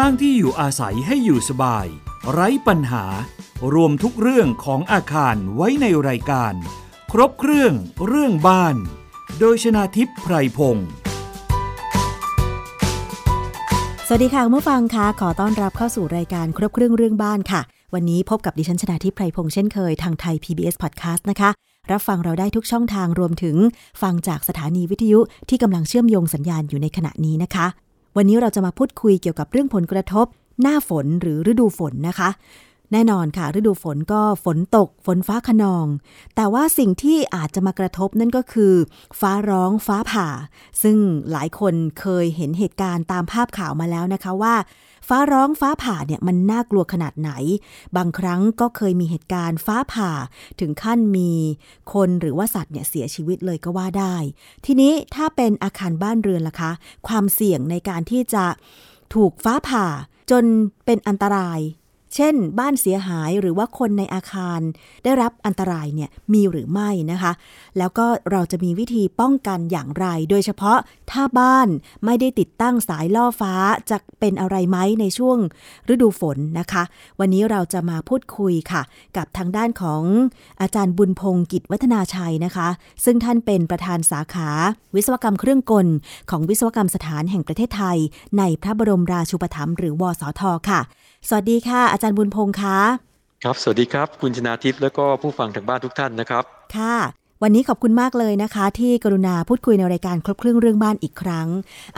สร้างที่อยู่อาศัยให้อยู่สบาย ไร้ปัญหา รวมทุกเรื่องของอาคารไว้ในรายการ ครบเครื่องเรื่องบ้าน โดยชนาทิพย์ไพรพงศ์สวัสดีค่ะเมื่อฟังคะขอต้อนรับเข้าสู่รายการครบเครื่องเรื่องบ้านค่ะ วันนี้พบกับดิฉันชนาทิพย์ไพรพงศ์เช่นเคยทางไทย PBS Podcast นะคะ รับฟังเราได้ทุกช่องทางรวมถึง ฟังจากสถานีวิทยุที่กำลังเชื่อมโยงสัญญาณอยู่ในขณะนี้นะคะ วันนี้เราจะมาพูดคุยเกี่ยวกับเรื่องผลกระทบ หน้าฝนหรือฤดูฝนนะคะ แน่นอนค่ะ ฤดูฝนก็ฝนตกฝนฟ้าขนอง แต่ว่าสิ่งที่อาจจะมากระทบนั่นก็คือ ฟ้าร้องฟ้าผ่า ซึ่งหลายคนเคยเห็นเหตุการณ์ตามภาพข่าวมาแล้วนะคะว่า ฟ้าร้องฟ้าผ่าเนี่ยมันน่ากลัวขนาดไหน บางครั้งก็เคยมีเหตุการณ์ฟ้าผ่า ถึงขั้นมีคนหรือว่าสัตว์เนี่ยเสียชีวิตเลยก็ว่าได้ ทีนี้ถ้าเป็นอาคารบ้านเรือนล่ะคะ ความเสี่ยงในการที่จะถูกฟ้าผ่าจนเป็นอันตราย เช่น บ้านเสียหายหรือว่าคนในอาคารได้รับอันตรายเนี่ยมีหรือไม่นะคะ แล้วก็เราจะมีวิธีป้องกันอย่างไร โดยเฉพาะถ้าบ้านไม่ได้ติดตั้งสายล่อฟ้าจะเป็นอะไรไหมในช่วงฤดูฝนนะคะ วันนี้เราจะมาพูดคุยค่ะ กับทางด้านของอาจารย์บุญพงศ์กิจวัฒนาชัยนะคะ ซึ่งท่านเป็นประธานสาขา วิศวกรรมเครื่องกล ของวิศวกรรมสถานแห่งประเทศไทย ในพระบรมราชูปถัมภ์หรือวสทค่ะ สวัสดีค่ะอาจารย์บุญพงษ์คะครับ สวัสดีครับ คุณชนาทิพย์แล้วก็ผู้ฟังทางบ้านทุกท่านนะครับ ค่ะ วันนี้ขอบคุณมากเลยนะคะ ที่กรุณาพูดคุยในรายการครบเครื่องเรื่องบ้านอีกครั้ง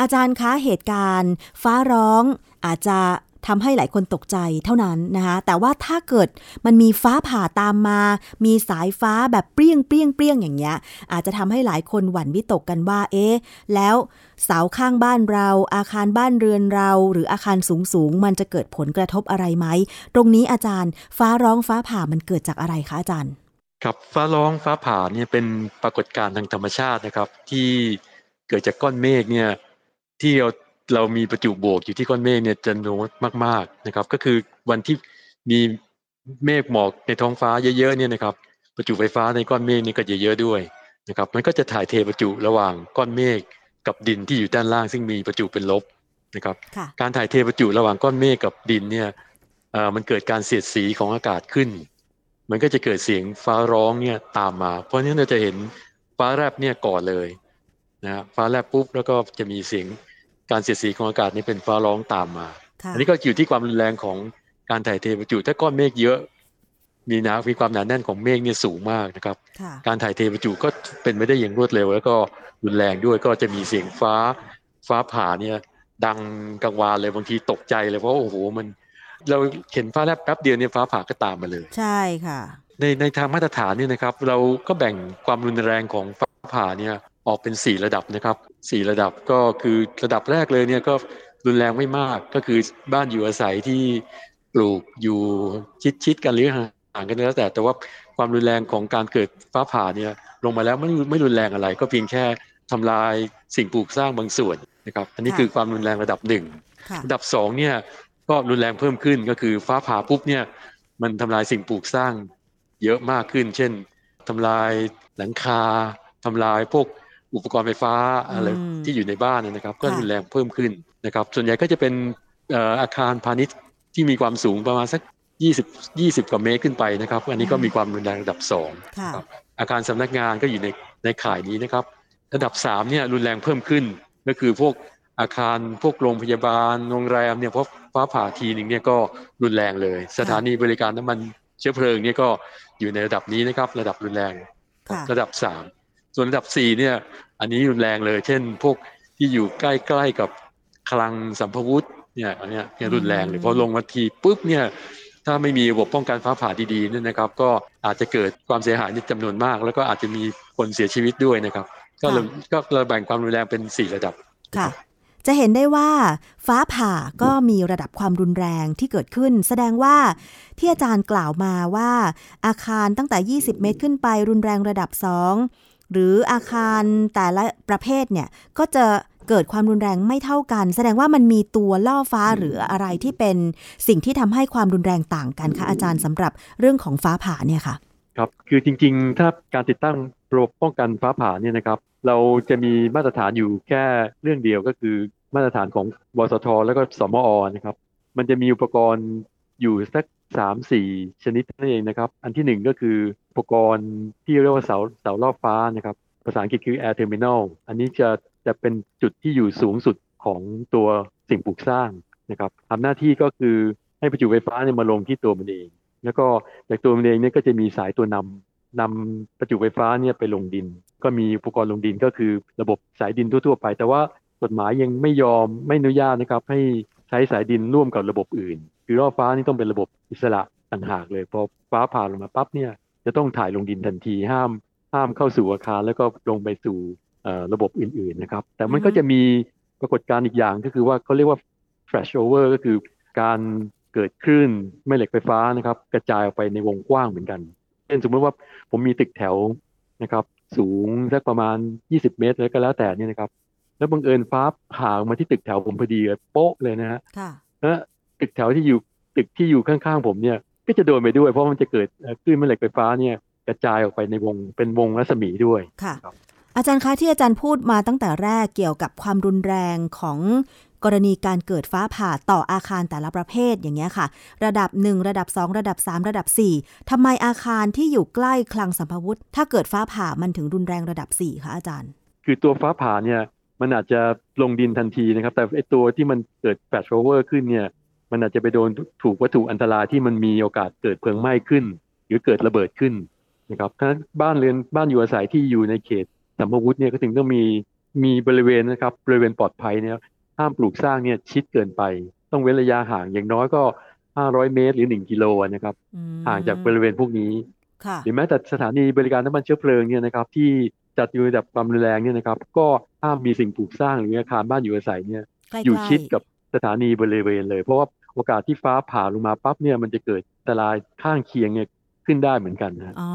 อาจารย์คะเหตุการณ์ ฟ้าร้องอาจจะ ทำให้หลายคนตกใจเท่านั้นนะคะ แต่ว่าถ้าเกิดมันมีฟ้าผ่าตามมา มีสายฟ้าแบบเปรี้ยงเปรี้ยงเปรี้ยงอย่างเงี้ย อาจจะทำให้หลายคนหวั่นวิตกกันว่า เอ๊ะ แล้วเสาข้างบ้านเรา อาคารบ้านเรือนเรา หรืออาคารสูงสูงมันจะเกิดผลกระทบอะไรไหม ตรงนี้อาจารย์ ฟ้าร้องฟ้าผ่ามันเกิดจากอะไรคะอาจารย์ ครับ ฟ้าร้องฟ้าผ่าเนี่ยเป็นปรากฏการณ์ทางธรรมชาตินะครับ ที่เกิดจากก้อนเมฆเนี่ยที่เรา เรามีประจุบวกอยู่ที่ก้อนเมฆเนี่ยจำนวนมาก ๆนะครับ ก็คือวันที่มีเมฆหมอกในท้องฟ้าเยอะๆเนี่ยนะครับ ประจุไฟฟ้าในก้อนเมฆนี่ก็จะเยอะด้วยนะครับ มันก็จะถ่ายเทประจุระหว่างก้อนเมฆกับดินที่อยู่ด้านล่าง ซึ่งมีประจุเป็นลบนะครับ การถ่ายเทประจุระหว่างก้อนเมฆกับดินเนี่ยมันเกิดการเสียดสีของอากาศขึ้น มันก็จะเกิดเสียงฟ้าร้องเนี่ยตามมา เพราะฉะนั้นเราจะเห็นฟ้าแลบเนี่ยก่อนเลยนะฟ้าแลบปุ๊บแล้วก็จะมีเสียง การเสียดสีของอากาศนี่เป็นฟ้าร้องตามมา อันนี้ก็อยู่ที่ความรุนแรงของการถ่ายเทประจุถ้าก้อนเมฆเยอะมีหนามีความหนาแน่นของเมฆเนี่ยสูงมากนะครับ การถ่ายเทประจุก็เป็นไม่ได้อย่างรวดเร็ว แล้วก็รุนแรงด้วยก็จะมีเสียงฟ้าฟ้าผ่าเนี่ยดังกังวานเลยบางทีตกใจเลยเพราะโอ้โหมัน เราเห็นฟ้าแลบแป๊บเดียวเนี่ยฟ้าผ่าก็ตามมาเลย ใช่ค่ะ ในในทางมาตรฐานเนี่ยนะครับ เราก็แบ่งความรุนแรงของฟ้าผ่าเนี่ย ออกเป็นสี่ระดับนะครับสี่ระดับก็คือระดับแรกเลยเนี่ยก็รุนแรงไม่มากก็คือบ้านอยู่อาศัยที่ปลูกอยู่ชิดชิดกันหรือห่างกันแล้วแต่แต่ว่าความรุนแรงของการเกิดฟ้าผ่าเนี่ยลงมาแล้วไม่ไม่รุนแรงอะไร ก็เพียงแค่ทำลายสิ่งปลูกสร้างบางส่วนนะครับอันนี้คือความรุนแรงระดับหนึ่งระดับสองเนี่ยก็รุนแรงเพิ่มขึ้นก็คือฟ้าผ่าปุ๊บเนี่ยมันทำลายสิ่งปลูกสร้างเยอะมากขึ้น เช่นทำลายหลังคาทำลายพวก อุปกรณ์ไฟฟ้าอะไรที่อยู่ในบ้านนะครับ ก็รุนแรงเพิ่มขึ้นนะครับ ส่วนใหญ่ก็จะเป็นอาคารพาณิชย์ที่มีความสูงประมาณสัก 20 20กว่าเมตรขึ้นไปนะครับ อันนี้ก็มีความรุนแรงระดับสองอาคารสำนักงานก็อยู่ในในข่ายนี้นะครับ ระดับสามเนี่ยรุนแรงเพิ่มขึ้น ก็คือพวกอาคารพวกโรงพยาบาลโรงแรมเนี่ยเพราะฟ้าผ่าทีหนึ่งเนี่ยก็รุนแรงเลย สถานีบริการน้ำมันเชื้อเพลิงเนี่ยก็อยู่ในระดับนี้นะครับ ระดับรุนแรงระดับสาม ส่วนระดับสี่เนี่ย อันนี้รุนแรงเลย เช่น พวกที่อยู่ใกล้ๆกับคลังสัมภวุธเนี่ยอันนี้เนี่ยรุนแรงเลยพอลงมาทีปุ๊บเนี่ยถ้าไม่มีระบบป้องกันฟ้าผ่าดีๆนี่นะครับ ก็อาจจะเกิดความเสียหายในจำนวนมาก แล้วก็อาจจะมีคนเสียชีวิตด้วยนะครับ ก็เราก็เราแบ่งความรุนแรงเป็นสี่ระดับค่ะจะเห็นได้ว่าฟ้าผ่าก็มีระดับความรุนแรงที่เกิดขึ้น แสดงว่าที่อาจารย์กล่าวมาว่า อาคารตั้งแต่ 20 เมตรขึ้นไปรุนแรงระดับ 2 หรืออาคารแต่ละประเภทเนี่ยก็จะเกิดความรุนแรงไม่เท่ากัน แสดงว่ามันมีตัวล่อฟ้าหรืออะไรที่เป็นสิ่งที่ทำให้ความรุนแรงต่างกันคะอาจารย์สำหรับเรื่องของฟ้าผ่าเนี่ยค่ะ ครับคือจริงๆ ถ้าการติดตั้งระบบป้องกันฟ้าผ่าเนี่ยนะครับ เราจะมีมาตรฐานอยู่แค่เรื่องเดียวก็คือมาตรฐานของบสทแล้วก็สมอนะครับ มันจะมีอุปกรณ์อยู่สักสามสี่ชนิดนั่นเองนะครับ อันที่หนึ่งก็คือ ปกรณ์ที่เรียกว่าเสาเสารอบฟ้านะครับ ภาษาอังกฤษคือ air terminal อันนี้จะจะเป็นจุดที่อยู่สูงสุดของตัวสิ่งปลูกสร้างนะครับทำหน้าที่ก็คือให้ประจุไฟฟ้าเนี่ยมาลงที่ตัวมันเอง แล้วก็จากตัวมันเองเนี่ยก็จะมีสายตัวนำนำประจุไฟฟ้าเนี่ยไปลงดิน ก็มีอุปกรณ์ลงดินก็คือระบบสายดินทั่วๆไป แต่ว่ากฎหมายยังไม่ยอมไม่อนุญาตนะครับ ให้ใช้สายดินร่วมกับระบบอื่น คือรอบฟ้านี่ต้องเป็นระบบอิสระต่างหากเลยพอฟ้าผ่าลงมาปั๊บเนี่ย จะต้องถ่ายลงดินทันทีห้ามห้ามเข้าสู่อาคารแล้วก็ลงไปสู่ระบบอื่นๆนะครับ แต่มันก็จะมีปรากฏการณ์อีกอย่างก็คือว่าเขาเรียกว่า flash over ก็คือการเกิดคลื่นแม่เหล็กไฟฟ้านะครับ กระจายออกไปในวงกว้างเหมือนกันเช่นสมมติว่าผมมีตึกแถวนะครับ สูงสักประมาณ 20 เมตรแล้วก็แล้วแต่นี่นะครับ แล้วบังเอิญฟ้าผ่ามาที่ตึกแถวผมพอดีโป๊ะเลยนะฮะแล้วตึกแถวที่อยู่ตึกที่อยู่ข้างๆผมเนี่ย ก็จะโดนไปด้วย เพราะมันจะเกิดคลื่นแม่เหล็กไฟฟ้าเนี่ยกระจายออกไปในวงเป็นวงรัศมีด้วยค่ะ อาจารย์คะที่อาจารย์พูดมาตั้งแต่แรกเกี่ยวกับความรุนแรงของกรณีการเกิดฟ้าผ่าต่ออาคารแต่ละประเภทอย่างเงี้ยค่ะ ระดับ 1 ระดับ 2 ระดับ 3 ระดับ 4ทำไมอาคารที่อยู่ใกล้คลังสัมภาวุธ ถ้าเกิดฟ้าผ่ามันถึงรุนแรงระดับ 4คะอาจารย์ คือตัวฟ้าผ่าเนี่ยมันอาจจะลงดินทันทีนะครับ แต่ไอตัวที่มันเกิดแฟลชโอเวอร์ขึ้นเนี่ย มันอาจจะไปโดนถูกวัตถุอันตรายที่มันมีโอกาสเกิดเพลิงไหม้ขึ้น หรือเกิดระเบิดขึ้นนะครับถ้าบ้านเรือนบ้านอยู่อาศัยที่อยู่ในเขตสัมภาวุธเนี่ยก็ถึงต้องมีมีบริเวณนะครับบริเวณปลอดภัยเนี่ยห้ามปลูกสร้างเนี่ยชิดเกินไป ต้องเว้นระยะห่างอย่างน้อยก็ 500 เมตร หรือ 1 กิโลนะครับ ห่างจากบริเวณพวกนี้หรือแม้แต่สถานีบริการน้ำมันเชื้อเพลิงเนี่ยนะครับที่จัดอยู่ในระดับความรุนแรงเนี่ยนะครับ ก็ห้ามมีสิ่งปลูกสร้างหรืออาคารบ้านอยู่อาศัยเนี่ยอยู่ชิดกับสถานีบริเวณเลย เพราะว่า โอกาสที่ฟ้าผ่าลงมาปั๊บเนี่ยมันจะเกิดอันตรายข้างเคียงเนี่ยขึ้นได้เหมือนกันนะอ๋อ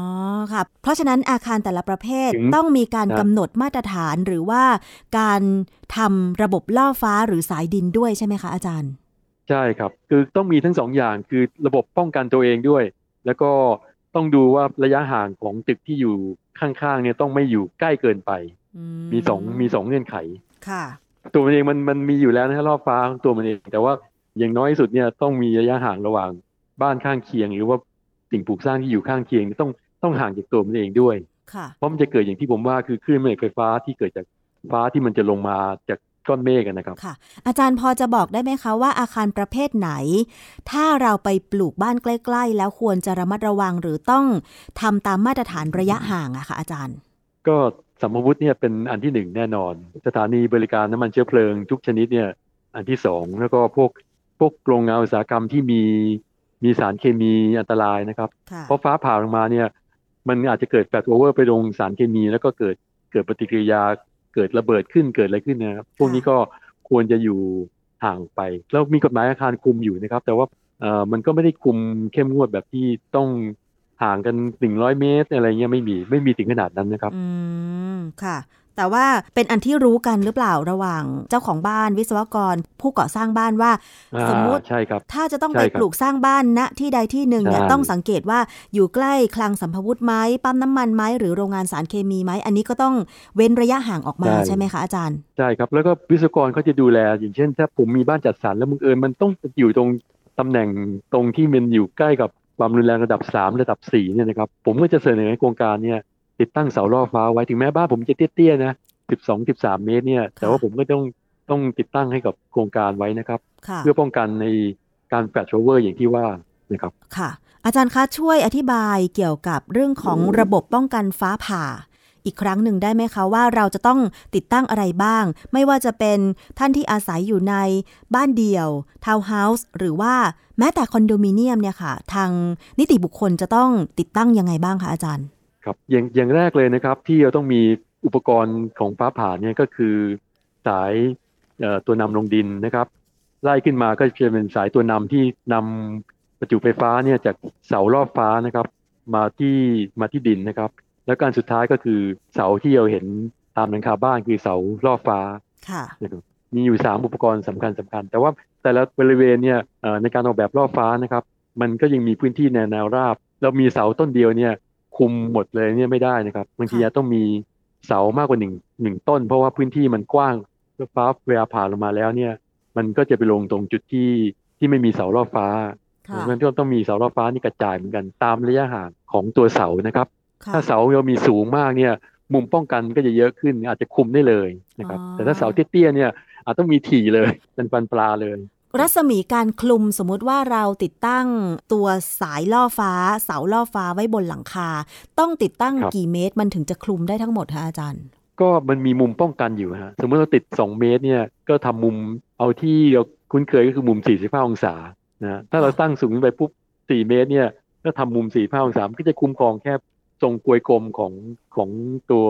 ครับเพราะฉะนั้นอาคารแต่ละประเภทต้องมีการกำหนดมาตรฐานหรือว่าการทำระบบล่อฟ้าหรือสายดินด้วยใช่ไหมคะอาจารย์ ใช่ครับ คือต้องมีทั้งสองอย่างคือระบบป้องกันตัวเองด้วย แล้วก็ต้องดูว่าระยะห่างของตึกที่อยู่ข้างๆเนี่ยต้องไม่อยู่ใกล้เกินไป มีสองมีสองเงื่อนไขค่ะ ตัวมันเองมันมันมีอยู่แล้วนะรอบฟ้าของตัวมันเอง แต่ว่า อย่างน้อยที่สุดเนี่ยต้องมีระยะห่างระหว่างบ้านข้างเคียง หรือว่าสิ่งปลูกสร้างที่อยู่ข้างเคียงต้องต้องห่างจากตัวมันเองด้วยเพราะมันจะเกิดอย่างที่ผมว่าคือคลื่นแม่เหล็กไฟฟ้าที่เกิดจากฟ้าที่มันจะลงมาจากก้อนเมฆนะครับ ค่ะ อาจารย์พอจะบอกได้ไหมคะว่าอาคารประเภทไหน ถ้าเราไปปลูกบ้านใกล้ ๆ แล้วควรจะระมัดระวังหรือต้องทำตามมาตรฐานระยะห่างอะคะอาจารย์ ก็สัมภวุธเนี่ยเป็นอันที่หนึ่งแน่นอน สถานีบริการน้ำมันเชื้อเพลิงทุกชนิดเนี่ยอันที่สองแล้วก็พวก พวกโรงงานอุตสาหกรรมที่มีมีสารเคมีอันตรายนะครับ เพราะฟ้าผ่าลงมาเนี่ย มันอาจจะเกิดแฟลชโอเวอร์ไปลงสารเคมี แล้วก็เกิดเกิดปฏิกิริยาเกิดระเบิดขึ้นเกิดอะไรขึ้นนะครับพวกนี้ก็ควรจะอยู่ห่างไป แล้วมีกฎหมายอาคารคุมอยู่นะครับ แต่ว่าเอ่อมันก็ไม่ได้คุมเข้มงวดแบบที่ต้องห่างกันหนึ่งร้อยเมตร อะไรเงี้ยไม่มีไม่มีถึงขนาดนั้นนะครับ อืมค่ะ แต่ว่าเป็นอันที่รู้กันหรือเปล่าระหว่างเจ้าของบ้านวิศวกร ผู้ก่อสร้างบ้านว่า สมมุติถ้าจะต้องไปปลูกสร้างบ้านณที่ใดที่หนึ่งเนี่ยต้องสังเกตว่าอยู่ใกล้คลังสัมภวุธไหมปั๊มน้ำมันไหมหรือโรงงานสารเคมีไหมอันนี้ก็ต้องเว้นระยะห่างออกมาใช่ไหมคะอาจารย์ใช่ครับแล้วก็วิศวกรเขาจะดูแล อย่างเช่น ถ้าผมมีบ้านจัดสรรแล้วมึงเอิญมันต้องอยู่ตรงตำแหน่งตรงที่มันอยู่ใกล้กับความรุนแรงระดับ 3 ระดับ4เนี่ยนะครับผมก็จะเสนอให้โครงการเนี่ย ติดตั้งเสาล่อฟ้าไว้ถึงแม้บ้านผมจะเตี้ยๆนะสิบสองสิบสามเมตรเนี่ย แต่ว่าผมก็ต้องต้องติดตั้งให้กับโครงการไว้นะครับ เพื่อป้องกันในการ flashover อย่างที่ว่านะครับค่ะ อาจารย์คะช่วยอธิบายเกี่ยวกับเรื่องของระบบป้องกันฟ้าผ่า อีกครั้งหนึ่งได้ไหมคะว่าเราจะต้องติดตั้งอะไรบ้าง ไม่ว่าจะเป็นท่านที่อาศัยอยู่ในบ้านเดี่ยวทาวน์เฮาส์หรือว่าแม้แต่คอนโดมิเนียมเนี่ยค่ะ ทางนิติบุคคลจะต้องติดตั้งยังไงบ้างคะอาจารย์ ครับอย่างอย่างแรกเลยนะครับที่เราต้องมีอุปกรณ์ของฟ้าผ่าเนี่ยก็คือสายตัวนำลงดินนะครับ ไล่ขึ้นมาก็จะเป็นสายตัวนำที่นำประจุไฟฟ้าเนี่ยจากเสาล่อฟ้านะครับ มาที่มาที่ดินนะครับ แล้วการสุดท้ายก็คือเสาที่เราเห็นตามหลังคาบ้านคือเสารอบฟ้าค่ะมีอยู่สามอุปกรณ์สำคัญสำคัญ แต่ว่าแต่ละบริเวณเนี่ยในการออกแบบรอบฟ้านะครับ มันก็ยังมีพื้นที่แนวแนวราบ เรามีเสาต้นเดียวเนี่ย คุมหมดเลยเนี่ยไม่ได้นะครับบางทีจะต้องมีเสามากกว่าหนึ่งหนึ่งต้น เพราะว่าพื้นที่มันกว้างฟ้าเวลาผ่าลงมาแล้วเนี่ย มันก็จะไปลงตรงจุดที่ที่ที่ไม่มีเสาล่อฟ้าค่ะมันก็ต้องมีเสาล่อฟ้านี่กระจายเหมือนกันตามระยะห่างของตัวเสานะครับค่ะถ้าเสาเรามีสูงมากเนี่ย มุมป้องกันก็จะเยอะขึ้นอาจจะคุมได้เลยนะครับอ๋อแต่ถ้าเสาเตี้ยๆเนี่ยอาจต้องมีถี่เลยเป็นปันปลาเลย รัศมีการคลุมสมมุติว่าเราติดตั้งตัวสายล่อฟ้า เสาล่อฟ้าไว้บนหลังคา ต้องติดตั้งครับกี่เมตรมันถึงจะคลุมได้ทั้งหมดคะอาจารย์ ก็มันมีมุมป้องกันอยู่ฮะสมมติเราติด 2 เมตรเนี่ยก็ทำมุมเอาที่เราคุ้นเคยก็คือมุม 45 องศานะถ้าเราตั้งสูงขึ้นไปปุ๊บ 4 เมตรเนี่ยก็ทำมุม 45 องศามันก็จะคุ้มครองแค่ทรงกลวยกลมของของตัว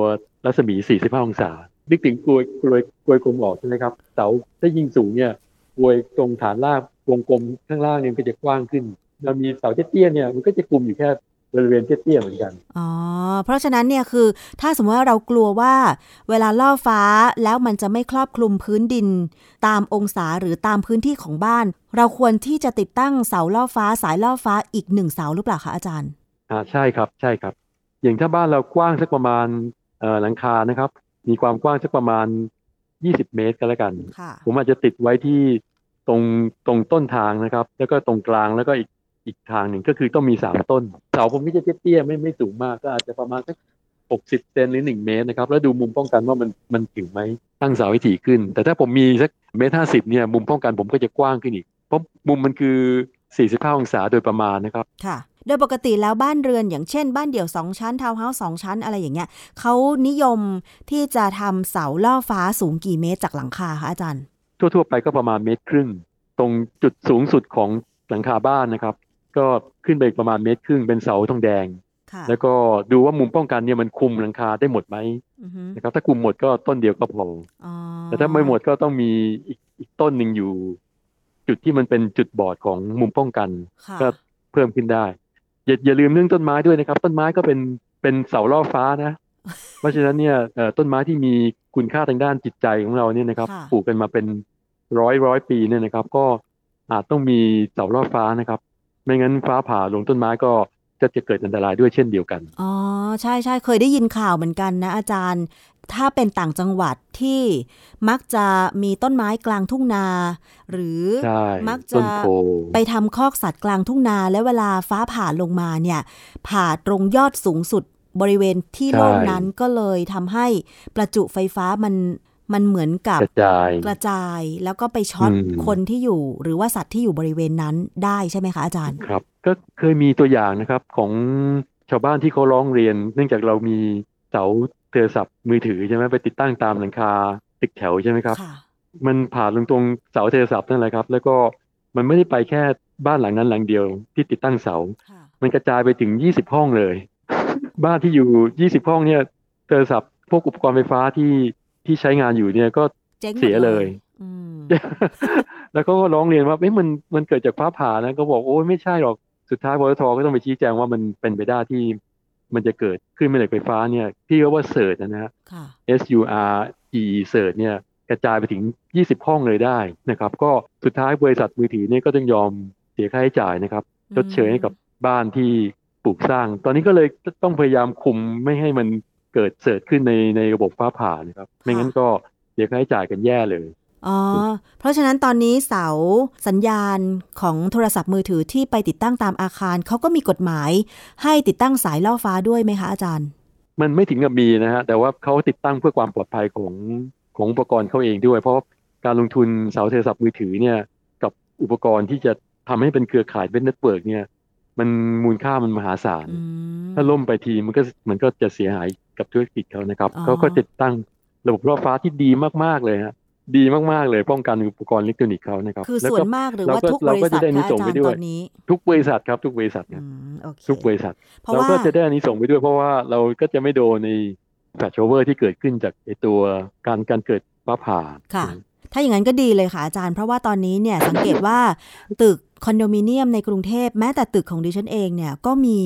รัศมี 45 องศานึกถึงกลวยกลวยกลวยกลมออกใช่ไหมครับเสาถ้ายิ่งสูงเนี่ย กลวยตรงฐานรากวงกลมข้างล่างเนี่ยก็จะกว้างขึ้น เรามีเสาเตี้ยๆเนี่ยมันก็จะคุมอยู่แค่บริเวณเตี้ยๆเหมือนกัน อ๋อ เพราะฉะนั้นเนี่ยคือ ถ้าสมมติว่าเรากลัวว่า เวลาล่อฟ้าแล้วมันจะไม่ครอบคลุมพื้นดิน ตามองศาหรือตามพื้นที่ของบ้าน เราควรที่จะติดตั้งเสาล่อฟ้าสายล่อฟ้าอีกหนึ่งเสาหรือเปล่าคะอาจารย์ อ่าใช่ครับ ใช่ครับ อย่างถ้าบ้านเรากว้างสักประมาณเอ่อหลังคานะครับ มีความกว้างสักประมาณ 20เมตรก็แล้วกันค่ะผมอาจจะติดไว้ที่ตรงตรงต้นทางนะครับ แล้วก็ตรงกลางแล้วก็อีกอีกทางหนึ่งก็คือต้องมีสามต้น เสาผมก็จะเตี้ยๆไม่ไม่สูงมากก็อาจจะประมาณสัก60เซนหรือ1เมตรนะครับ แล้วดูมุมป้องกันว่ามันมันถึงไหมตั้งเสาให้ถี่ขึ้น แต่ถ้าผมมีสักเมตรห้าสิบเนี่ยมุมป้องกันผมก็จะกว้างขึ้นอีก เพราะมุมมันคือ45องศาโดยประมาณนะครับค่ะ โดยปกติแล้วบ้านเรือนอย่างเช่นบ้านเดี่ยว 2 ชั้นทาวน์เฮาส์สองชั้นอะไรอย่างเงี้ยเขานิยมที่จะทำเสาล่อฟ้าสูงกี่เมตรจากหลังคาคะอาจารย์ ทั่ว ๆ ไปก็ประมาณเมตรครึ่ง ตรงจุดสูงสุดของหลังคาบ้านนะครับ ก็ขึ้นไปอีกประมาณเมตรครึ่งเป็นเสาทองแดงค่ะแล้วก็ดูว่ามุมป้องกันเนี่ยมันคุมหลังคาได้หมดไหมอือฮึนะครับ ถ้าคุมหมดก็ต้นเดียวก็พออ๋อแต่ถ้าไม่หมดก็ต้องมีอีกอีกต้นหนึ่งอยู่ จุดที่มันเป็นจุดบอดของมุมป้องกันค่ะก็เพิ่มขึ้นได้ อย่าอย่าลืมเรื่องต้นไม้ด้วยนะครับ ต้นไม้ก็เป็นเป็นเสาล่อฟ้านะ เพราะฉะนั้นเนี่ยเอ่อต้นไม้ที่มีคุณค่าทางด้านจิตใจของเราเนี่ยนะครับค่ะปลูกกันมาเป็นร้อยร้อยปีเนี่ยนะครับ ก็อาจต้องมีเสาล่อฟ้านะครับ ไม่งั้นฟ้าผ่าลงต้นไม้ก็จะจะเกิดอันตรายด้วยเช่นเดียวกัน อ๋อ ใช่ใช่เคยได้ยินข่าวเหมือนกันนะอาจารย์ ถ้าเป็นต่างจังหวัดที่มักจะมีต้นไม้กลางทุ่งนา หรือใช่มักต้จะนโพไปทำคอกสัตว์กลางทุ่งนา และเวลาฟ้าผ่าลงมาเนี่ย ผ่าตรงยอดสูงสุดบริเวณที่โล่งนั้นก็เลยทำให้ประจุไฟฟ้ามันมันเหมือนกับกระจายกระจายแล้วก็ไปช็อตอืมคนที่อยู่ หรือว่าสัตว์ที่อยู่บริเวณนั้นได้ใช่ไหมคะอาจารย์ครับ ก็เคยมีตัวอย่างนะครับของชาวบ้านที่เขาร้องเรียน เนื่องจากเรามีเสา โทรศัพท์มือถือใช่ไหมไปติดตั้งตามหลังคาตึกแถวใช่ไหมครับค่ะมันผ่านลงตรงเสาโทรศัพท์นั่นแหละครับ แล้วก็มันไม่ได้ไปแค่บ้านหลังนั้นหลังเดียวที่ติดตั้งเสาค่ะมันกระจายไปถึง20ห้องเลย บ้านที่อยู่20ห้องเนี่ยโทรศัพท์พวกอุปกรณ์ไฟฟ้าที่ที่ใช้งานอยู่เนี่ยก็เจ๊งหมดเสียเลยอืมแล้วก็ร้องเรียนว่าเอ๊ะมันมันเกิดจากฟ้าผ่านะ ก็บอกโอ้ยไม่ใช่หรอกสุดท้ายปตทก็ต้องไปชี้แจงว่ามันเป็นไปได้ที่ มันจะเกิดขึ้นแม่เหล็กไฟฟ้าเนี่ยที่เรียกว่าเสิร์ชนะฮะค่ะ S U R E เสิร์ชเนี่ยกระจายไปถึง 20 ห้องเลยได้นะครับ ก็สุดท้ายบริษัทมือถือเนี่ยก็ต้องยอมเสียค่าใช้จ่ายนะครับชดเชยให้กับบ้านที่ปลูกสร้าง ตอนนี้ก็เลยต้องพยายามคุมไม่ให้มันเกิดเสิร์ชขึ้นในในระบบฟ้าผ่านะครับ ไม่งั้นก็เสียค่าใช้จ่ายกันแย่เลย อ๋อ เพราะฉะนั้นตอนนี้เสาสัญญาณของโทรศัพท์มือถือที่ไปติดตั้งตามอาคารเขาก็มีกฎหมายให้ติดตั้งสายล่อฟ้าด้วยไหมคะอาจารย์ มันไม่ถึงกับมีนะฮะ แต่ว่าเขาติดตั้งเพื่อความปลอดภัยของของอุปกรณ์เขาเองด้วย เพราะการลงทุนเสาโทรศัพท์มือถือเนี่ยกับอุปกรณ์ที่จะทำให้เป็นเครือข่ายเป็นเน็ตเวิร์กเนี่ยมันมูลค่ามันมหาศาลอืมถ้าล่มไปทีมันก็มันก็จะเสียหายกับธุรกิจเขานะครับอ๋อเขาก็จะตั้งระบบรอบฟ้าที่ดีมากๆเลยฮะ ดีมากๆเลยป้องกันอุปกรณ์อิเล็กทรอนิกส์เขานะครับคือแล้วส่วก็นมากหรือเราว่าก็ทุกบเราริก็ษัจะทได้อานิคะสอางส์จารไปย์ด้ตวยอนนี้ทุกบริษัทครับทุกบริษัทอืนะมโอเคทุกบริษัทเพราะเราว่าก็จะได้อานิสงส์ไปด้วย เพราะว่าเราก็จะไม่โดนในflashover ที่เกิดขึ้นจากไอตัวการการเกิดฟ้าผ่าค่ะ ถ้าอย่างนั้นก็ดีเลยค่ะอาจารย์ เพราะว่าตอนนี้เนี่ยสังเกตว่าตึกคอนโดมิเนียมในกรุงเทพแม้แต่ตึกของดิฉันเองเนี่ยก็มี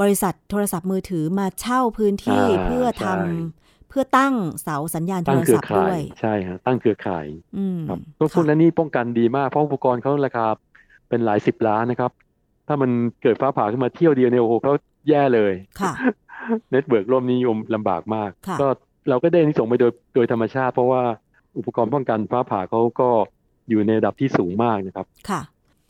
บริษัทโทรศัพท์มือถือมาเช่าพื้นที่อ่าเพื่อทำใช่ เพื่อตั้งเสาสัญญาณโทตั้งรเครืศัอพท์ข่าด้วยยใช่ฮะตั้งเครือข่ายอืมครับพวกพวกค่ะนั้นนี่ป้องกันดีมากเพราะอุปกรณ์เขาราคาเป็นหลายสิบล้านนะครับ ถ้ามันเกิดฟ้าผ่าขึ้นมาเที่ยวเดียวเนี่ยโอ้โหเขาแย่เลยค่ะ network ล่มนี่ลำบากมากค่ะก็เราก็ได้อานิสงส์ไปโดยโดยธรรมชาติ เพราะว่าอุปกรณ์ป้องกันฟ้าผ่าเขาก็อยู่ในระดับที่สูงมากนะครับ ค่ะ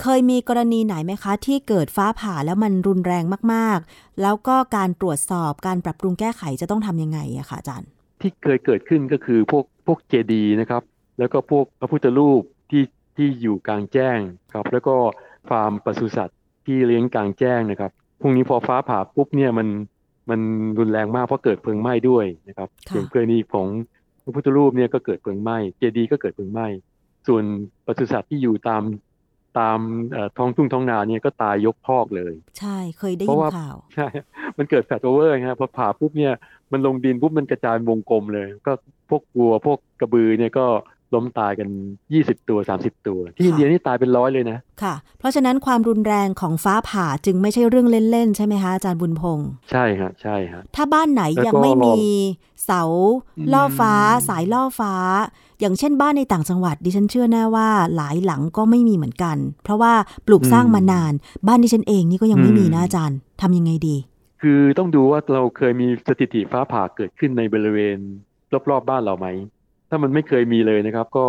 เคยมีกรณีไหนไหมคะ ที่เกิดฟ้าผ่าแล้วมันรุนแรงมากๆ แล้วก็การตรวจสอบการปรับปรุงแก้ไขจะต้องทำยังไงอะคะอาจารย์ ที่เคยเกิดขึ้นก็คือพวกพวกเจดีย์นะครับ แล้วก็พวกพระพุทธรูปที่ที่อยู่กลางแจ้งครับ แล้วก็ฟาร์มปศุสัตว์ที่เลี้ยงกลางแจ้งนะครับพวกนี้พอฟ้าผ่าปุ๊บเนี่ยมันมันรุนแรงมากเพราะเกิดเพลิงไหม้ด้วยนะครับค่ะอย่างกรณีของพระพุทธรูปเนี่ยก็เกิดเพลิงไหม้เจดีย์ก็เกิดเพลิงไหม้ส่วนปศุสัตว์ที่อยู่ตาม ตามเอ่อท้องทุ่งท้องนาเนี่ยก็ตายยกคอกเลย ใช่เคยได้เพยิราะนว่าข่าวใช่มันเกิด flashover ครับพอผ่าปุ๊บเนี่ยมันลงดินปุ๊บมันกระจายวงกลมเลย ก็พวกวัวพวกกระบือเนี่ยก็ล้มตายกัน 20 ตัว 30 ตัว ที่อินเดียนี่ตายเป็นร้อยเลยนะ ค่ะ เพราะฉะนั้นความรุนแรงของฟ้าผ่าจึงไม่ใช่เรื่องเล่น ๆ ใช่ไหมคะอาจารย์บุญพงศ์ใช่ฮะใช่ฮะถ้าบ้านไหนแล้วก็ยังไม่มีเสาอืมล่อฟ้า สายล่อฟ้า อย่างเช่นบ้านในต่างจังหวัดดิฉันเชื่อแน่ว่าหลายหลังก็ไม่มีเหมือนกัน เพราะว่าปลูกสร้างมานาน บ้านดิฉันเองนี่ก็ยังไม่มีนะอาจารย์ทำยังไงดี คือต้องดูว่าเราเคยมีสถิติฟ้าผ่าเกิดขึ้นในบริเวณ รอบๆบ้านเราไหม ถ้ามันไม่เคยมีเลยนะครับ ก็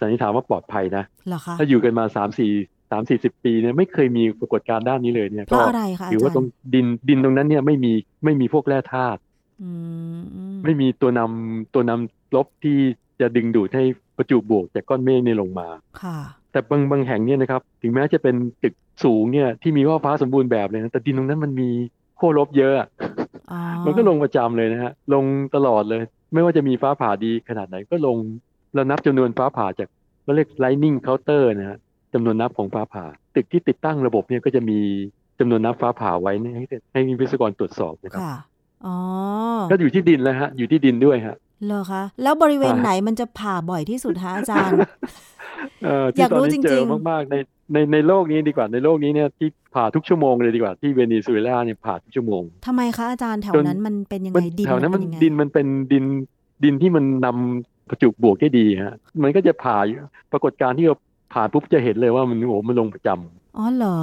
สันนิษฐานว่าปลอดภัยนะเหรอคะถ้าอยู่กันมา3 4 3 4 0ปีเนี่ยไม่เคยมีปรากฏการณ์ด้านนี้เลยเนี่ยเพราะอะไรคะอาถือจาว่ารตรงย์ดินดินตรงนั้นเนี่ยไม่มีไม่มีพวกแร่ธาตุอืมไม่มีตัวนำตัวนำลบที่ จะดึงดูดให้ประจุบวกจากก้อนเมฆเนี่ยลงมาค่ะแต่บางบางแห่งเนี่ยนะครับถึงแม้จะเป็นตึกสูงเนี่ยที่มีว่าฟ้าสมบูรณ์แบบเลยนะแต่ดินตรงนั้นมันมีขั้วลบเยอะอะอ๋อมันก็ลงประจำเลยนะฮะลงตลอดเลย ไม่ว่าจะมีฟ้าผ่าดีขนาดไหนก็ลงเรานับจำนวนฟ้าผ่าจากเราเรียก lightning counter นะฮะจำนวนนับของฟ้าผ่า ตึกที่ติดตั้งระบบเนี่ยก็จะมีจำนวนนับฟ้าผ่าไว้ให้ให้วิศวกรตรวจสอบนะครับค่ะอ๋อก็อยู่ที่ดินแล้วฮะอยู่ที่ดินด้วยฮะ เหรอคะ แล้วบริเวณใช่ไหนมันจะผ่าบ่อยที่สุดคะอาจารย์เอ่ออที่ยากตอนรู้นี้จเจริองๆมากๆในในในโลกนี้ดีกว่าในโลกนี้เนี่ยที่ผ่าทุกชั่วโมงเลยดีกว่าที่เวเนซุเอลาเนี่ยผ่าทุกชั่วโมงทำไมคะอาจารย์แถวจนนั้นมันเป็นยังมัไงดินแถวนั้นมันเป็ยังไงดินมันเป็นดินดินที่มันนำประจุบวกได้ดีฮะมันก็จะผ่าอยู่ปรากฏการณ์ที่เราผ่าปุ๊บจะเห็นเลยว่ามันโอ้โหมันลงประจำ อ๋อเหรอ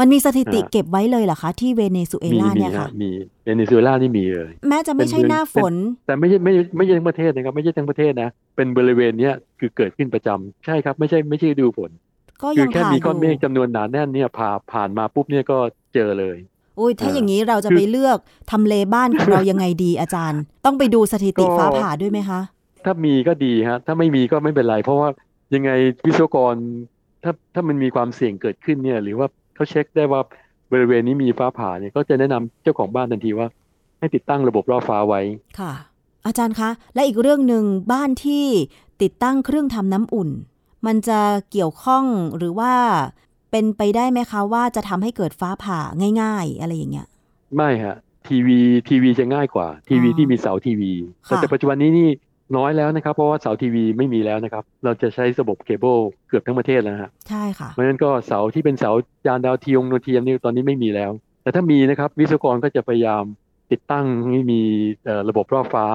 มันมีสถิติอ่าเก็บไว้เลยเหรอคะ ที่เวเนซุเอมีลามีเนี่ยฮะค่ะ มีเวเนซุเอลานี่มีเลย แม้จะไม่ใช่เป็นหน้าฝน แต่ไม่ใช่ไม่ไม่ใช่ทั้งประเทศนะครับ ไม่ใช่ทั้งประเทศนะ เป็นบริเวณเนี้ยคือเกิดขึ้นประจำใช่ครับ ไม่ใช่ไม่ใช่ฤดูฝน ก็คืยัองแค่ผ่ามีอก้อนเมฆยู่จำนวนหนาแน่นเนี่ยผ่าผ่านมาปุ๊บเนี่ยก็เจอเลยอุ้ยถ้าเออออย่างนี้เราจะคือไปเลือกทำเลบ้านของเรายังไงดีอาจารย์ ต้องไปดูสถิติก็ฟ้าผ่าด้วยไหมคะ ถ้ามีก็ดีฮะ ถ้าไม่มีก็ไม่เป็นไร เพราะว่ายังไงวิศวกร ถ้าถ้ามันมีความเสี่ยงเกิดขึ้นเนี่ย หรือว่าเขาเช็คได้ว่าบริเวณนี้มีฟ้าผ่าเนี่ยก็จะแนะนำเจ้าของบ้านทันทีว่า ให้ติดตั้งระบบล่อฟ้าไว้ค่ะ อาจารย์คะ และอีกเรื่องหนึ่งบ้านที่ติดตั้งเครื่องทำน้ำอุ่น มันจะเกี่ยวข้องหรือว่าเป็นไปได้ไหมคะว่าจะทำให้เกิดฟ้าผ่าง่าย ๆ อะไรอย่างเงี้ย ไม่ฮะทีวีทีวีจะง่ายกว่า ทีวีอ๋อที่มีเสาทีวีค่ะแต่ปัจจุบันนี้นี่ น้อยแล้วนะครับ เพราะว่าเสาทีวีไม่มีแล้วนะครับ เราจะใช้ระบบเคเบิลเกือบทั้งประเทศแล้วนะฮะใช่ค่ะ เพราะฉะนั้นก็เสาที่เป็นเสาจานดาวเทียมโนเทียมนี่ตอนนี้ไม่มีแล้ว แต่ถ้ามีนะครับ วิศวกรก็จะพยายามติดตั้งให้มีเอ่อระบบรอบฟ้า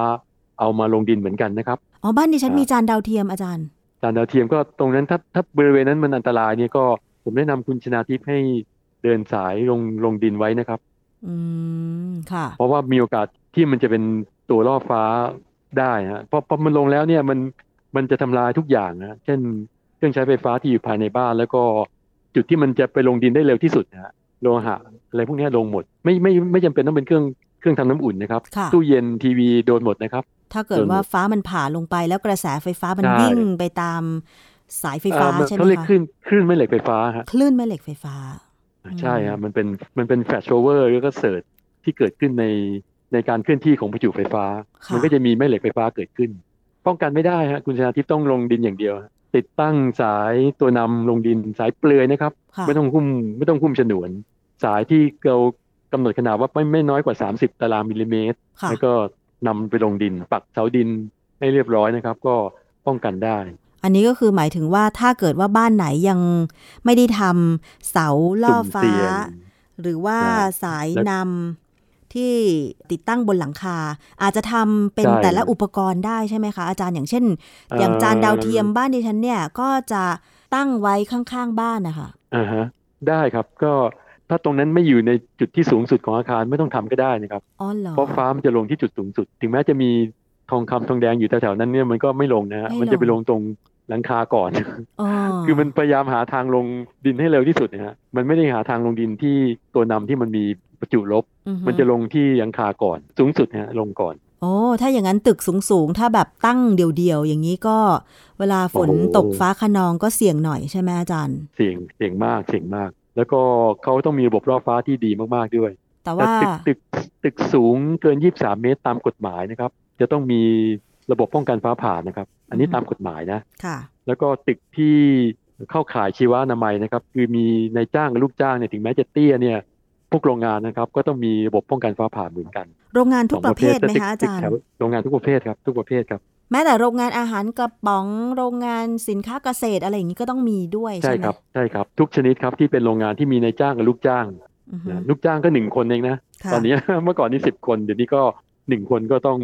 เอามาลงดินเหมือนกันนะครับอ๋อบ้านดิฉันอ่ามีมีจานดาวเทียมอาจารย์ จานดาวเทียมก็ตรงนั้นถ้าถ้าบริเวณนั้นมันอันตรายเนี่ยก็ผมแนะนำคุณชนาทิพย์ให้เดินสายลงลงดินไว้นะครับ อืมค่ะ เพราะว่ามีโอกาสที่มันจะเป็นตัวล่อฟ้า ได้ฮะเพราะพอมันลงแล้วเนี่ยมันมันจะทำลายทุกอย่างนะเช่น เครื่องใช้ไฟฟ้าที่อยู่ภายในบ้าน แล้วก็จุดที่มันจะไปลงดินได้เร็วที่สุดนะฮะโลหะอะไรพวกเนี้ยลงหมด ไม่ไม่ไม่จำเป็นต้องเป็นเครื่องเครื่องทำน้ำอุ่นนะครับค่ะตู้เย็นทีวีโดนหมดนะครับ ถ้าเกิดโดนหมดว่าฟ้ามันผ่าลงไปแล้วกระแสไฟฟ้ามันใช่วิ่งไปตามสายไฟฟ้าเอ่อมันใช่ไหมเขาเรียกคะคลื่นคลื่นแม่เหล็กไฟฟ้าฮะคลื่นแม่เหล็กไฟฟ้า ใช่ฮะมันเป็นมันเป็น flashover แล้วก็ surge ที่เกิดขึ้นใน ในการเคลื่อนที่ของประจุไฟฟ้าค่ะมันก็จะมีแม่เหล็กไฟฟ้าเกิดขึ้น ป้องกันไม่ได้ฮะคุณชนาทิพย์ต้องลงดินอย่างเดียวฮะติดตั้งสายตัวนำลงดินสายเปลือยนะครับค่ะไม่ต้องหุ้มไม่ต้องหุ้มฉนวน สายที่เรากำหนดขนาดว่าไม่ไม่น้อยกว่า 30 ตารางมิลลิเมตรค่ะแล้วก็นำไปลงดิน ปักเสาดินให้เรียบร้อยนะครับ ก็ป้องกันได้ อันนี้ก็คือหมายถึงว่าถ้าเกิดว่าบ้านไหนยังไม่ได้ทำเสาล่อฟ้าสุ่มเสี่ยงหรือว่าใช่สายแล้วนำ ที่ติดตั้งบนหลังคา อาจจะทำเป็นใช่แต่ละอุปกรณ์ได้ใช่ไหมคะ อาจารย์อย่างเช่น อย่างจานดาวเทียมบ้านดิฉันเนี่ยก็จะตั้งไว้ข้างๆบ้านนะคะอ่าฮะได้ครับก็ถ้าตรงนั้นไม่อยู่ในจุดที่สูงสุดของอาคารไม่ต้องทำก็ได้นะครับอ๋อเหรอเพราะฟ้ามันจะลงที่จุดสูงสุด ถึงแม้จะมีทองคำทองแดงอยู่แถวๆนั้นเนี่ยมันก็ไม่ลงนะฮะไม่ลงมันจะไปลงตรงหลังคาก่อนอ๋อคือมันพยายามหาทางลงดินให้เร็วที่สุดนะฮะมันไม่ได้หาทางลงดินที่ตัวนำที่มันมี ประจุลบอือฮึมันจะลงที่หลังคาก่อน สูงสุดนะฮะลงก่อนโอ้ถ้าอย่างนั้นตึกสูงๆ ถ้าแบบตั้งเดี่ยวๆ อย่างนี้ก็เวลาฝนโอ้โหตกฟ้าคะนองก็เสี่ยงหน่อยใช่ไหมอาจารย์ เสียงเสียงมากเสียงมาก แล้วก็เขาต้องมีระบบรอบฟ้าที่ดีมากๆด้วย แต่แต่ว่าตึกตึกตึกสูงเกิน 23 เมตรตามกฎหมายนะครับ จะต้องมีระบบป้องกันฟ้าผ่านะครับ อันนี้ตามกฎหมายนะค่ะ แล้วก็ตึกที่เข้าข่ายชีวนามัยนะครับ คือมีนายจ้างกับลูกจ้างเนี่ยถึงแม้จะเตี้ยเนี่ย พวกโรงงานนะครับ ก็ต้องมีระบบป้องกันฟ้าผ่าเหมือนกัน โรงงานทุกประเภทไหมตึคะอาตึกจารย์แถวโรงงานทุกประเภทครับทุกประเภทครับแม้แต่โรงงานอาหารกระป๋องโรงงานสินค้าเกษตรอะไรอย่างนี้ก็ต้องมีด้วยใช่ใช่ไหมครับใช่ครับทุกชนิดครับที่เป็นโรงงานที่มีนายจ้างกับลูกจ้างอือฮึนะลูกจ้างก็หนึ่งคนเองนะค่ะตอนนี้เมื่อก่อนนี่สิบคนเดี๋ยวนี้ก็หนึ่งคนก็ต้อง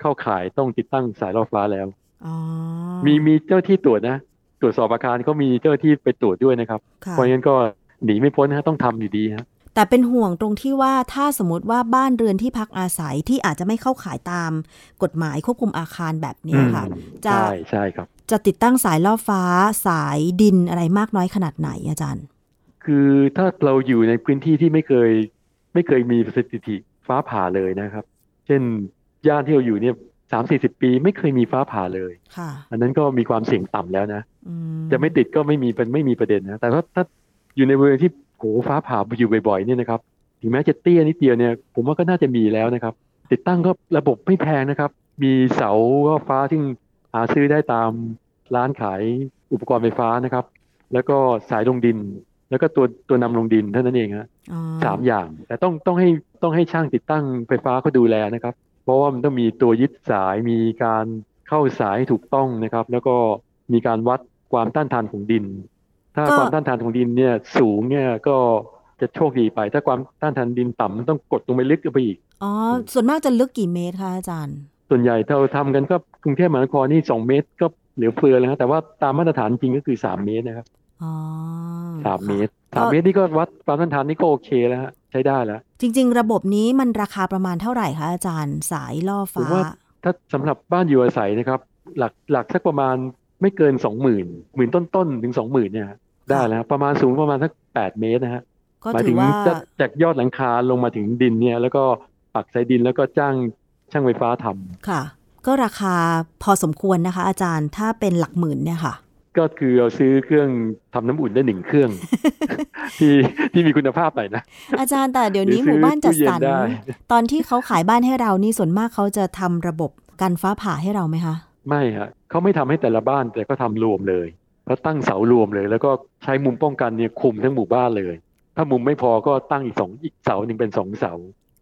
เข้าข่ายต้องติดตั้งสายล่อฟ้าแล้วอ๋อมีมีเจ้าที่ตรวจนะ ตรวจสอบอาคารก็มีเจ้าที่ไปตรวจด้วยนะครับค่ะเพราะงั้นก็หนีไม่พ้นนะฮะต้องทำอยู่ดีฮะ แต่เป็นห่วงตรงที่ว่าถ้าสมมติว่าบ้านเรือนที่พักอาศัยที่อาจจะไม่เข้าข่ายตามกฎหมายควบคุมอาคารแบบเนี้ยค่ะอืมจะใช่ใช่ครับ จะติดตั้งสายล่อฟ้าสายดินอะไรมากน้อยขนาดไหนอาจารย์ คือถ้าเราอยู่ในพื้นที่ที่ไม่เคย ไม่เคยมีสถิติฟ้าผ่าเลยนะครับ เช่นย่านที่เราอยู่เนี่ยสามสี่สิบปีไม่เคยมีฟ้าผ่าเลยค่ะอันนั้นก็มีความเสี่ยงต่ำแล้วนะอืจะไม่ติดก็ไม่มีเป็นไม่มีประเด็นนะแต่ถ้าถ้าอยู่ในบริเวณที่ โหฟ้าผ่าอยู่บ่อยๆเนี่ยนะครับถึงแม้จะเตี้ยนิดเดียวเนี่ยผมว่าก็น่าจะมีแล้วนะครับ ติดตั้งก็ระบบไม่แพงนะครับ มีเสาก็ฟ้าที่หาซื้อได้ตามร้านขายอุปกรณ์ไฟฟ้านะครับ แล้วก็สายลงดิน แล้วก็ตัวตัวนำลงดินเท่านั้นเองฮะอ๋อสามอย่าง แต่ต้องต้องให้ต้องให้ช่างติดตั้งไฟฟ้าเขาดูแลนะครับ เพราะว่ามันต้องมีตัวยึดสายมีการเข้าสายให้ถูกต้องนะครับ แล้วก็มีการวัดความต้านทานของดิน ถ้าความต้านทานของดินเนี่ยสูงเนี่ยก็จะโชคดีไป ถ้าความต้านทานดินต่ำมันต้องกดลงไปลึกลงไปอีก อ๋อ ส่วนมากจะลึกกี่เมตรคะอาจารย์ ส่วนใหญ่ถ้าเราทำกันก็กรุงเทพมหานครนี่สองเมตรก็เหลือเฟือแล้วนะแต่ว่าตามมาตรฐานจริงก็คือสามเมตรนะครับอ๋อสามค่ะเมตรสามเมตรนี่ก็วัดความต้านทานนี่ก็โอเคแล้วฮะใช้ได้แล้ว จริง ๆ ระบบนี้มันราคาประมาณเท่าไหร่คะอาจารย์สายล่อผมฟ้าว่าถ้าสำหรับบ้านอยู่อาศัยนะครับ หลักหลักสักประมาณไม่เกินสองหมื่นหมื่นต้นๆถึงสองหมื่นเนี่ยฮะ ได้แล้วฮะประมาณสูงประมาณสักแปดเมตรนะฮะก็หมายถืถึองว่าจากจากยอดหลังคาลงมาถึงดินเนี่ย แล้วก็ปักสายดินแล้วก็จ้างช่างไฟฟ้าทำค่ะ ก็ราคาพอสมควรนะคะ อาจารย์ถ้าเป็นหลักหมื่นเนี่ยค่ะ ก็คือเราซื้อเครื่องทำน้ำอุ่นได้หนึ่งเครื่อง ที่ที่มีคุณภาพหน่อยนะ อาจารย์แต่เดี๋ยวนี้หรือหมู่บ้านจัดซื้อตู้เย็นสรรได้ตอนที่เขาขายบ้านให้เรานี่ส่วนมากเขาจะทำระบบกันฟ้าผ่าให้เราไหมคะ ไม่ฮะเขาไม่ทำให้แต่ละบ้านแต่ก็ทำรวมเลย เขาตั้งเสารวมเลย แล้วก็ใช้มุมป้องกันเนี่ยคุมทั้งหมู่บ้านเลย ถ้ามุมไม่พอก็ตั้งอีกสองอีกเสาหนึ่งเป็นสองเสา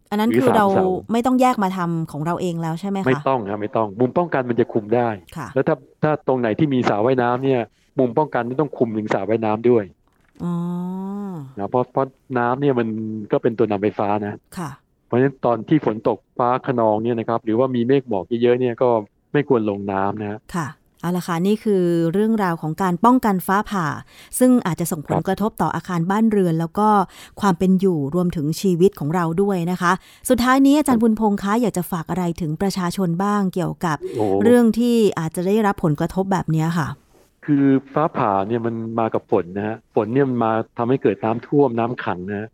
อันนั้นหรือคือเราสามเสาไม่ต้องแยกมาทำของเราเองแล้วใช่ไหมคะไม่ต้องครับไม่ต้อง มุมป้องกันมันจะคุมได้ค่ะแล้วถ้าถ้าตรงไหนที่มีสระว่ายน้ำเนี่ย มุมป้องกันนี่ต้องคุมถึงสระว่ายน้ำด้วยอ๋อนะเพราะเพราะน้ำเนี่ยมันก็เป็นตัวนำไฟฟ้านะค่ะ เพราะฉะนั้นตอนที่ฝนตกฟ้าขนองเนี่ยนะครับ หรือว่ามีเมฆหมอกเยอะๆเนี่ยก็ไม่ควรลงน้ำนะฮะค่ะ เอาละค่ะนี่คือเรื่องราวของการป้องกันฟ้าผ่า ซึ่งอาจจะส่งผลครับกระทบต่ออาคารบ้านเรือน แล้วก็ความเป็นอยู่รวมถึงชีวิตของเราด้วยนะคะ สุดท้ายนี้อาจารย์บุญพงษ์คะอยากจะฝากอะไรถึงประชาชนบ้างเกี่ยวกับโอ้เรื่องที่อาจจะได้รับผลกระทบแบบเนี้ยค่ะ คือฟ้าผ่าเนี่ยมันมากับฝนนะฮะฝนเนี่ยมันมาทำให้เกิดน้ำท่วมน้ำขังนะฮะ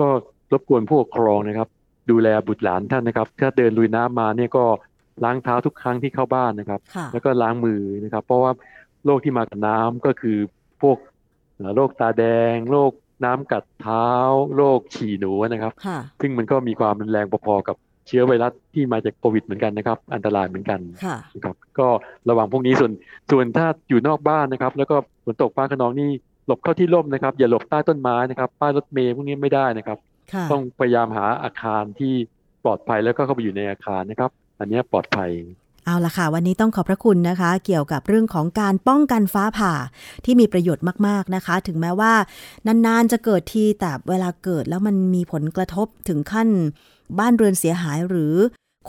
ก็รบกวนผู้ปกครองนะครับ ดูแลบุตรหลานท่านนะครับ ถ้าเดินลุยน้ำมาเนี่ยก็ ล้างเท้าทุกครั้งที่เข้าบ้านนะครับค่ะแล้วก็ล้างมือนะครับ เพราะว่าโรคที่มากับน้ำก็คือพวกเอ่อโรคตาแดงโรคน้ำกัดเท้าโรคฉี่หนูนะครับค่ะซึ่งมันก็มีความรุนแรงพอๆกับเชื้อไวรัสที่มาจากโควิดเหมือนกันนะครับ อันตรายเหมือนกันค่ะนะครับก็ระวังพวกนี้ส่วนส่วนถ้าอยู่นอกบ้านนะครับ แล้วก็ฝนตกฟ้าขนองนี่หลบเข้าที่ร่มนะครับ อย่าหลบใต้ต้นไม้นะครับป้ายรถเมล์พวกนี้ไม่ได้นะครับค่ะต้องพยายามหาอาคารที่ปลอดภัยแล้วก็เข้าไปอยู่ในอาคารนะครับ อันนี้ปลอดภัยเอาละค่ะ วันนี้ต้องขอบพระคุณนะคะ เกี่ยวกับเรื่องของการป้องกันฟ้าผ่าที่มีประโยชน์มาก ๆนะคะ ถึงแม้ว่านาน ๆ จะเกิดทีแต่เวลาเกิดแล้วมันมีผลกระทบถึงขั้นบ้านเรือนเสียหายหรือ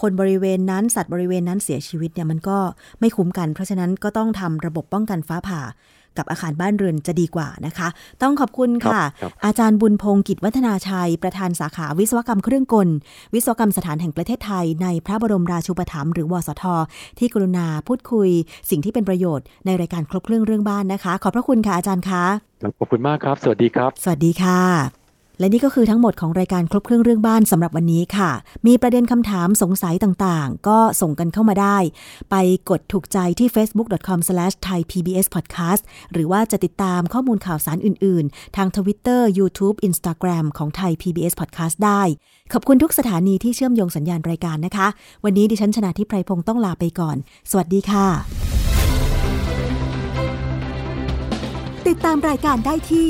คนบริเวณนั้นสัตว์บริเวณนั้นเสียชีวิตเนี่ยมันก็ไม่คุ้มกัน เพราะฉะนั้นก็ต้องทำระบบป้องกันฟ้าผ่า กับอาคารบ้านเรือนจะดีกว่านะคะ ต้องขอบคุณค่ะครับอาจารย์บุญพงศ์กิจวัฒนาชัย ประธานสาขาวิศวกรรมเครื่องกล วิศวกรรมสถานแห่งประเทศไทย ในพระบรมราชูปถัมภ์หรือวสท ที่กรุณาพูดคุย สิ่งที่เป็นประโยชน์ในรายการครบเครื่องเรื่องบ้านนะคะ ขอบพระคุณค่ะอาจารย์คะขอบคุณมากครับ สวัสดีครับ สวัสดีค่ะ และนี่ก็คือทั้งหมดของรายการครบเครื่องเรื่องบ้านสำหรับวันนี้ค่ะ มีประเด็นคำถามสงสัยต่างๆ ก็ส่งกันเข้ามาได้ ไปกดถูกใจที่ facebook.com/thaipbspodcast หรือว่าจะติดตามข้อมูลข่าวสารอื่นๆ ทาง Twitter YouTube Instagram ของไทย PBS Podcast ได้ ขอบคุณทุกสถานีที่เชื่อมโยงสัญญาณรายการนะคะ วันนี้ดิฉันชนะทิพไพรพงศ์ต้องลาไปก่อน สวัสดีค่ะ ติดตามรายการได้ที่